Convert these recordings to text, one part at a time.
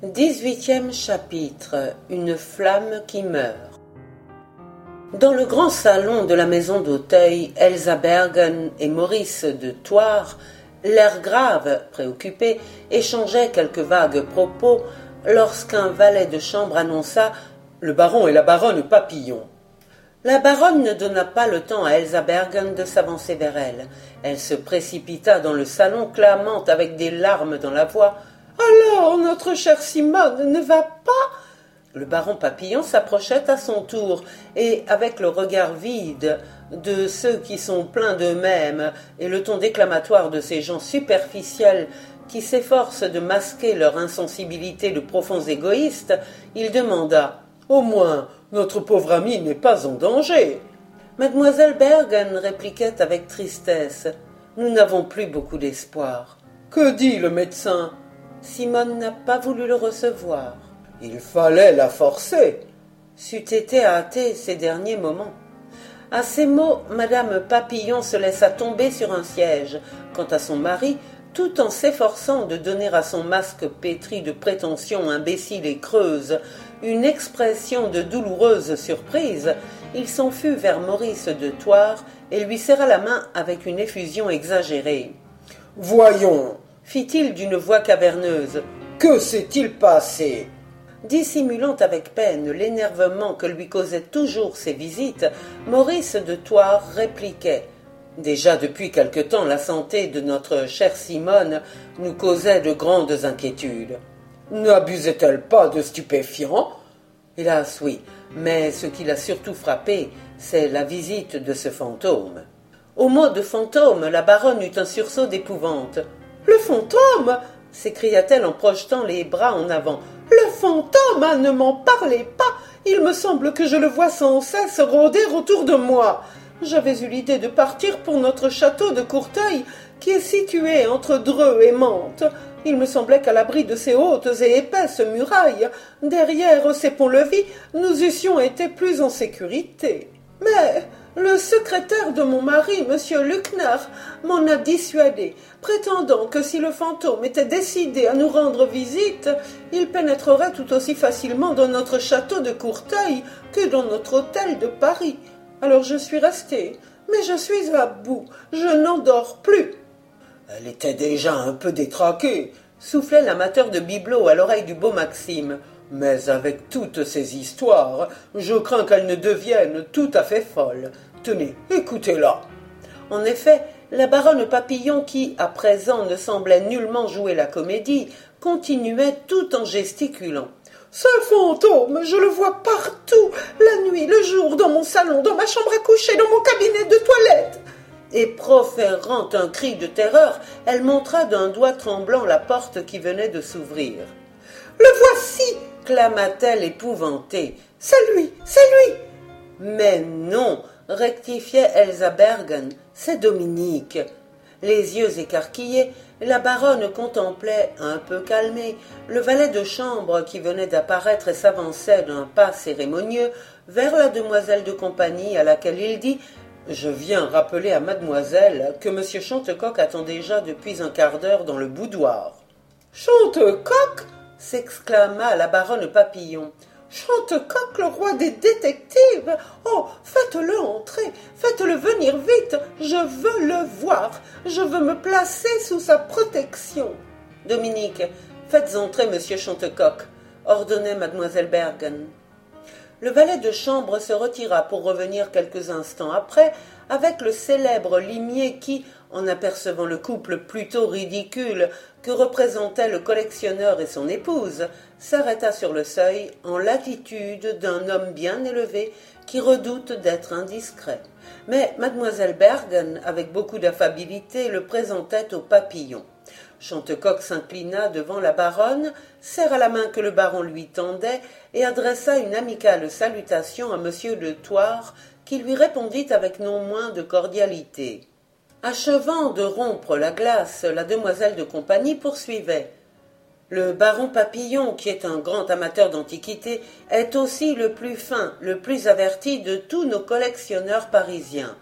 Dix-huitième chapitre Une flamme qui meurt. Dans le grand salon de la maison d'Auteuil, Elsa Bergen et Maurice de Thouars, l'air grave, préoccupé, échangeaient quelques vagues propos lorsqu'un valet de chambre annonça Le baron et la baronne Papillon. La baronne ne donna pas le temps à Elsa Bergen de s'avancer vers elle. Elle se précipita dans le salon, clamant avec des larmes dans la voix alors, notre chère Simone ne va pas? Le baron Papillon s'approchait à son tour, et avec le regard vide de ceux qui sont pleins d'eux-mêmes et le ton déclamatoire de ces gens superficiels qui s'efforcent de masquer leur insensibilité de profonds égoïstes, il demanda Au moins, notre pauvre ami n'est pas en danger. Mademoiselle Bergen répliquait avec tristesse Nous n'avons plus beaucoup d'espoir. Que dit le médecin? Simone n'a pas voulu le recevoir. Il fallait la forcer. C'eût été hâté ces derniers moments. À ces mots, Madame Papillon se laissa tomber sur un siège. Quant à son mari, tout en s'efforçant de donner à son masque pétri de prétentions imbéciles et creuses une expression de douloureuse surprise, il s'en fut vers Maurice de Thouars et lui serra la main avec une effusion exagérée. Voyons, fit-il d'une voix caverneuse. Que s'est-il passé? Dissimulant avec peine l'énervement que lui causaient toujours ces visites, Maurice de Thouars répliquait. Déjà depuis quelque temps la santé de notre chère Simone nous causait de grandes inquiétudes. N'abusait elle pas de stupéfiants? Hélas oui, mais ce qui l'a surtout frappé, c'est la visite de ce fantôme. Au mot de fantôme, la baronne eut un sursaut d'épouvante. Le fantôme s'écria-t-elle en projetant les bras en avant. Le fantôme ah, Ne m'en parlez pas Il me semble que je le vois sans cesse rôder autour de moi. J'avais eu l'idée de partir pour notre château de Courteuil, qui est situé entre Dreux et Mantes. Il me semblait qu'à l'abri de ces hautes et épaisses murailles, derrière ces ponts-levis, nous eussions été plus en sécurité. Mais le secrétaire de mon mari, M. Luckner, m'en a dissuadé, prétendant que si le fantôme était décidé à nous rendre visite, il pénétrerait tout aussi facilement dans notre château de Courteuil que dans notre hôtel de Paris. Alors je suis restée, mais je suis à bout, je n'en dors plus. Elle était déjà un peu détraquée, soufflait l'amateur de bibelot à l'oreille du beau Maxime. Mais avec toutes ces histoires, je crains qu'elles ne deviennent tout à fait folles. Tenez, écoutez-la. En effet, la baronne Papillon, qui, à présent, ne semblait nullement jouer la comédie, continuait tout en gesticulant. Ce fantôme, je le vois partout, la nuit, le jour, dans mon salon, dans ma chambre à coucher, dans mon cabinet de toilette. Et proférant un cri de terreur, elle montra d'un doigt tremblant la porte qui venait de s'ouvrir. Le voici clama-t-elle épouvantée. C'est lui, c'est lui. Mais non, rectifiait Elsa Bergen, c'est Dominique. Les yeux écarquillés, la baronne contemplait, un peu calmée, le valet de chambre qui venait d'apparaître et s'avançait d'un pas cérémonieux vers la demoiselle de compagnie à laquelle il dit Je viens rappeler à mademoiselle que M. Chantecoq attend déjà depuis un quart d'heure dans le boudoir. Chantecoq s'exclama la baronne Papillon. Chantecoq, le roi des détectives. Oh. Faites-le entrer. Faites-le venir vite. Je veux le voir. Je veux me placer sous sa protection. Dominique, faites entrer monsieur Chantecoq, ordonnait mademoiselle Bergen. Le valet de chambre se retira pour revenir quelques instants après avec le célèbre limier qui, en apercevant le couple plutôt ridicule que représentaient le collectionneur et son épouse, s'arrêta sur le seuil en l'attitude d'un homme bien élevé qui redoute d'être indiscret. Mais mademoiselle Bergen, avec beaucoup d'affabilité, le présentait au papillon. Chantecoq s'inclina devant la baronne, serra la main que le baron lui tendait et adressa une amicale salutation à monsieur de Thouars, qui lui répondit avec non moins de cordialité. Achevant de rompre la glace, la demoiselle de compagnie poursuivait. Le baron Papillon, qui est un grand amateur d'antiquités, est aussi le plus fin, le plus averti de tous nos collectionneurs parisiens.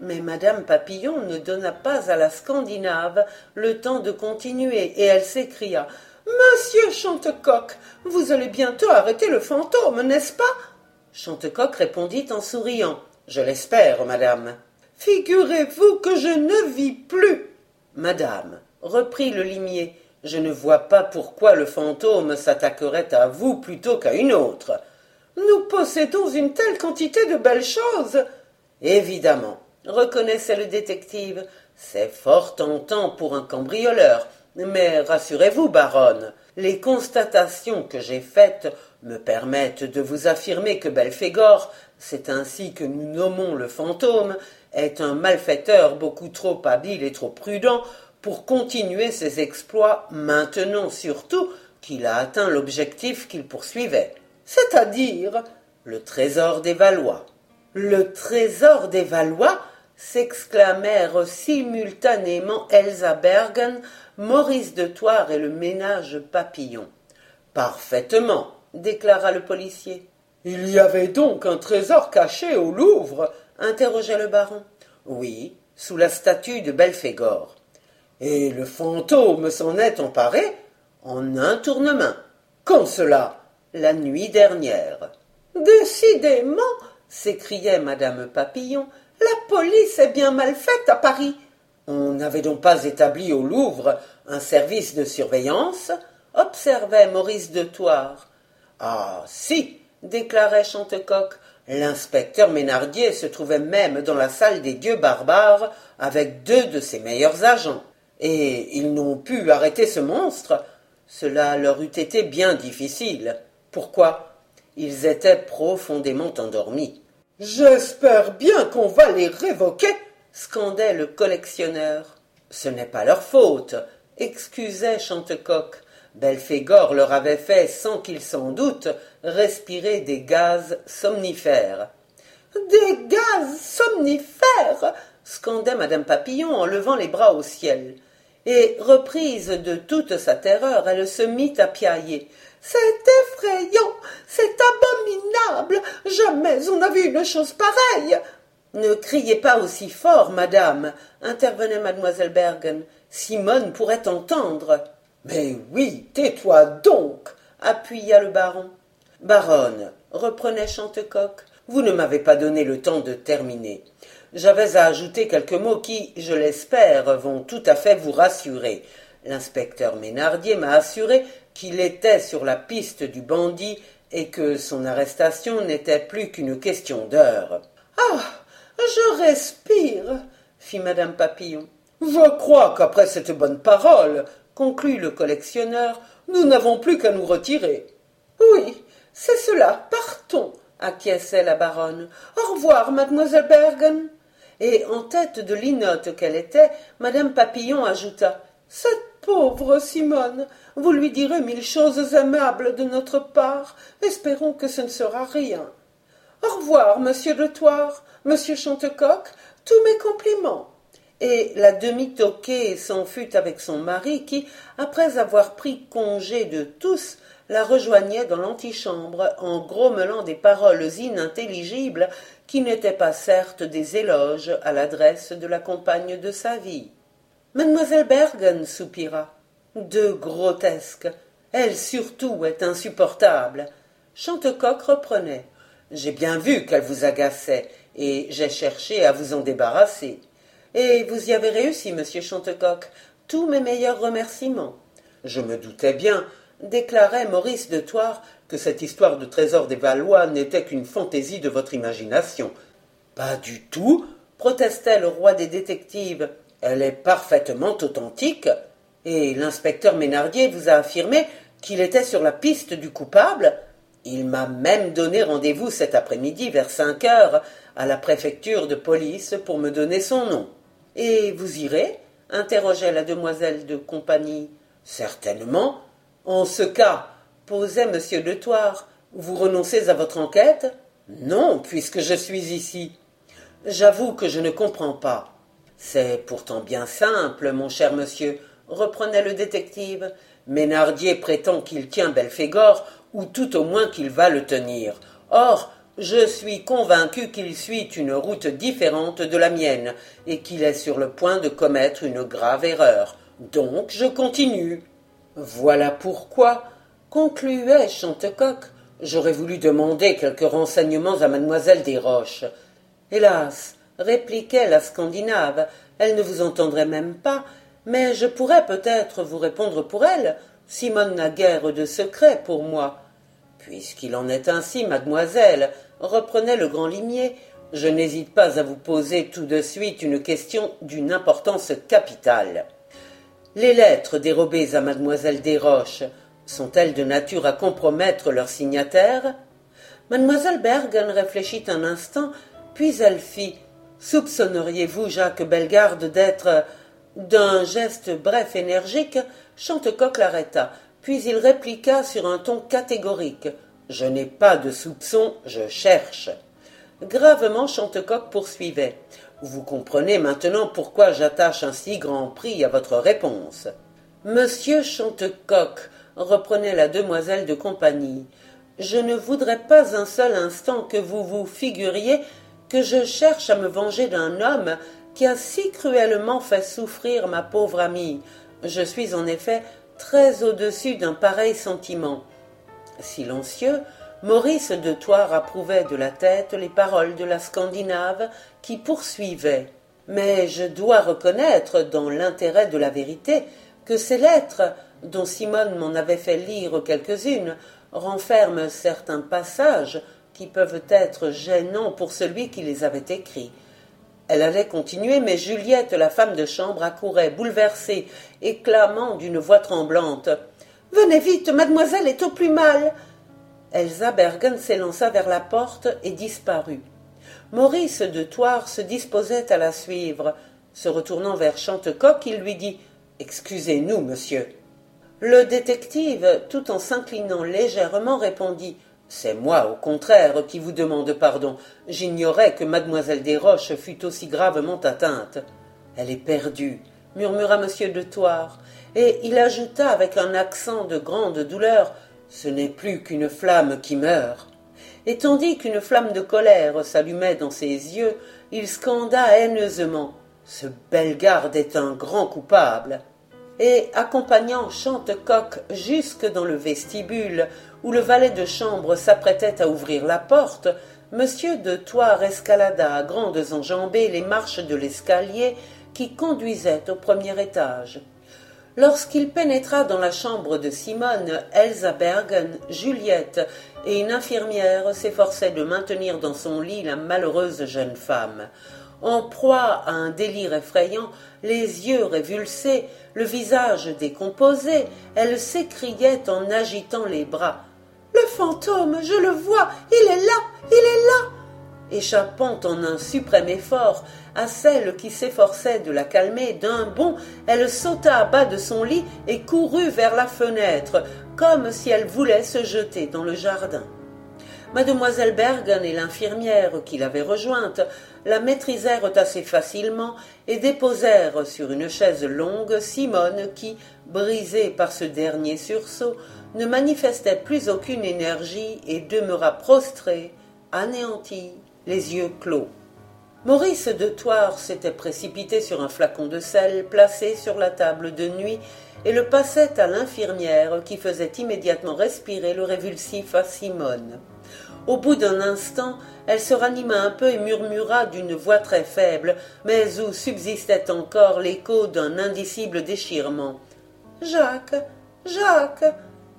Mais madame Papillon ne donna pas à la Scandinave le temps de continuer, et elle s'écria. Monsieur Chantecoq, vous allez bientôt arrêter le fantôme, n'est-ce pas? Chantecoq répondit en souriant. Je l'espère, madame. Figurez-vous que je ne vis plus. Madame, reprit le limier, je ne vois pas pourquoi le fantôme s'attaquerait à vous plutôt qu'à une autre. Nous possédons une telle quantité de belles choses. Évidemment, reconnaissait le détective. C'est fort tentant pour un cambrioleur. Mais rassurez-vous, baronne, les constatations que j'ai faites me permettent de vous affirmer que Belphégor, c'est ainsi que nous nommons le fantôme, est un malfaiteur beaucoup trop habile et trop prudent pour continuer ses exploits maintenant surtout qu'il a atteint l'objectif qu'il poursuivait, c'est-à-dire le trésor des Valois. Le trésor des Valois s'exclamèrent simultanément Elsa Bergen, Maurice de Thouars et le ménage Papillon. Parfaitement, déclara le policier. Il y avait donc un trésor caché au Louvre interrogea le baron. Oui, sous la statue de Belphégor. Et le fantôme s'en est emparé en un tournement. Quand cela La nuit dernière. Décidément, s'écriait madame Papillon, la police est bien mal faite à Paris. On n'avait donc pas établi au Louvre un service de surveillance observait Maurice de Thouars. Ah, si, déclarait Chantecoq, l'inspecteur Ménardier se trouvait même dans la salle des dieux barbares avec deux de ses meilleurs agents. Et ils n'ont pu arrêter ce monstre. Cela leur eût été bien difficile. Pourquoi? Ils étaient profondément endormis. J'espère bien qu'on va les révoquer scandait le collectionneur. Ce n'est pas leur faute, excusait Chantecoq. Belphégor leur avait fait, sans qu'ils s'en doutent, respirer des gaz somnifères. Des gaz somnifères scandait madame Papillon en levant les bras au ciel. Et, reprise de toute sa terreur, elle se mit à piailler. C'est effrayant, c'est abominable, jamais on n'a vu une chose pareille. Ne criez pas aussi fort, madame, intervenait mademoiselle Bergen. Simone pourrait entendre. Mais oui, tais-toi donc, appuya le baron. Baronne, reprenait Chantecoq, vous ne m'avez pas donné le temps de terminer. J'avais à ajouter quelques mots qui, je l'espère, vont tout à fait vous rassurer. L'inspecteur Ménardier m'a assuré qu'il était sur la piste du bandit et que son arrestation n'était plus qu'une question d'heure. Ah. Je respire, fit madame Papillon. Je crois qu'après cette bonne parole, conclut le collectionneur, nous n'avons plus qu'à nous retirer. Oui, c'est cela, partons, acquiesçait la baronne. Au revoir, mademoiselle Bergen. Et en tête de linotte qu'elle était, madame Papillon ajouta. Pauvre Simone, vous lui direz mille choses aimables de notre part. Espérons que ce ne sera rien. Au revoir, monsieur de Thouars, monsieur Chantecoq, tous mes compliments et la demi-toquée s'en fut avec son mari qui, après avoir pris congé de tous, la rejoignait dans l'antichambre en grommelant des paroles inintelligibles qui n'étaient pas certes des éloges à l'adresse de la compagne de sa vie. Mademoiselle Bergen soupira. De grotesque. Elle surtout est insupportable. Chantecoq reprenait. J'ai bien vu qu'elle vous agaçait, et j'ai cherché à vous en débarrasser. Et vous y avez réussi, monsieur Chantecoq. Tous mes meilleurs remerciements. Je me doutais bien, déclarait Maurice de Thouars, que cette histoire de trésor des Valois n'était qu'une fantaisie de votre imagination. Pas du tout, protestait le roi des détectives. Elle est parfaitement authentique. Et l'inspecteur Ménardier vous a affirmé qu'il était sur la piste du coupable il m'a même donné rendez-vous cet après-midi vers cinq heures à la préfecture de police pour me donner son nom. Et vous irez? interrogeait la demoiselle de compagnie. Certainement. En ce cas, posait monsieur de Thouars, vous renoncez à votre enquête? Non, puisque je suis ici. J'avoue que je ne comprends pas. C'est pourtant bien simple, mon cher monsieur, reprenait le détective. Ménardier prétend qu'il tient Belphégor ou tout au moins qu'il va le tenir. Or, Je suis convaincu qu'il suit une route différente de la mienne, et qu'il est sur le point de commettre une grave erreur. Donc je continue. Voilà pourquoi, concluait Chantecoq, j'aurais voulu demander quelques renseignements à mademoiselle Desroches. Hélas, répliquait la Scandinave, elle ne vous entendrait même pas, mais je pourrais peut-être vous répondre pour elle. Simone n'a guère de secret pour moi. Puisqu'il en est ainsi, mademoiselle, reprenait le grand limier, je n'hésite pas à vous poser tout de suite une question d'une importance capitale. Les lettres dérobées à mademoiselle Desroches sont-elles de nature à compromettre leur signataire? Mademoiselle Bergen réfléchit un instant, puis elle fit Soupçonneriez-vous Jacques Bellegarde d'être. D'un geste bref énergique, Chantecoq l'arrêta, puis il répliqua sur un ton catégorique. Je n'ai pas de soupçon, je cherche. Gravement Chantecoq poursuivait. Vous comprenez maintenant pourquoi j'attache un si grand prix à votre réponse. Monsieur Chantecoq, reprenait la demoiselle de compagnie, je ne voudrais pas un seul instant que vous vous figuriez que je cherche à me venger d'un homme qui a si cruellement fait souffrir ma pauvre amie. Je suis en effet très au-dessus d'un pareil sentiment. Silencieux, Maurice de Thouars approuvait de la tête les paroles de la Scandinave qui poursuivait. Mais je dois reconnaître, dans l'intérêt de la vérité, que ces lettres, dont Simone m'en avait fait lire quelques-unes, renferment certains passages qui peuvent être gênants pour celui qui les avait écrits. Elle allait continuer, mais Juliette, la femme de chambre, accourait, bouleversée, et clamant d'une voix tremblante. Venez vite, mademoiselle est au plus mal. Elsa Bergen s'élança vers la porte et disparut. Maurice de Thouars se disposait à la suivre. Se retournant vers Chantecoq, il lui dit Excusez-nous, monsieur. Le détective, tout en s'inclinant légèrement, répondit c'est moi, au contraire, qui vous demande pardon. J'ignorais que mademoiselle Desroches fût aussi gravement atteinte. Elle est perdue, murmura monsieur de Thouars, et il ajouta avec un accent de grande douleur. Ce n'est plus qu'une flamme qui meurt. Et tandis qu'une flamme de colère s'allumait dans ses yeux, il scanda haineusement. Ce Bellegarde est un grand coupable et accompagnant Chantecoq jusque dans le vestibule, où le valet de chambre s'apprêtait à ouvrir la porte, Monsieur de Thouars escalada à grandes enjambées les marches de l'escalier qui conduisait au premier étage. Lorsqu'il pénétra dans la chambre de Simone, Elsa Bergen, Juliette et une infirmière s'efforçaient de maintenir dans son lit la malheureuse jeune femme. En proie à un délire effrayant, les yeux révulsés, le visage décomposé, elle s'écriait en agitant les bras. Le fantôme, je le vois, il est là, il est là. Échappant en un suprême effort à celle qui s'efforçait de la calmer, d'un bond, elle sauta à bas de son lit et courut vers la fenêtre, comme si elle voulait se jeter dans le jardin. Mademoiselle Bergen et l'infirmière qui l'avait rejointe la maîtrisèrent assez facilement et déposèrent sur une chaise longue Simone qui, brisée par ce dernier sursaut, ne manifestait plus aucune énergie et demeura prostrée, anéantie, les yeux clos. Maurice de Thouars s'était précipité sur un flacon de sel placé sur la table de nuit et le passait à l'infirmière qui faisait immédiatement respirer le révulsif à Simone. Au bout d'un instant, elle se ranima un peu et murmura d'une voix très faible, mais où subsistait encore l'écho d'un indicible déchirement. Jacques. Jacques.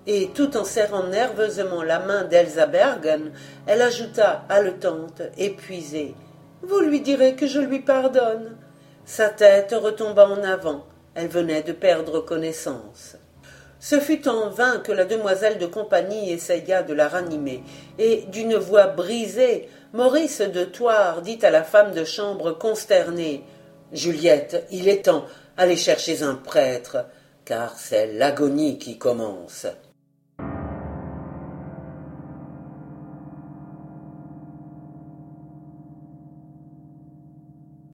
Et tout en serrant nerveusement la main d'Elsa Bergen, elle ajouta, haletante, épuisée. Vous lui direz que je lui pardonne. Sa tête retomba en avant. Elle venait de perdre connaissance. Ce fut en vain que la demoiselle de compagnie essaya de la ranimer, et d'une voix brisée, Maurice de Thouars dit à la femme de chambre consternée Juliette, il est temps, allez chercher un prêtre, car c'est l'agonie qui commence.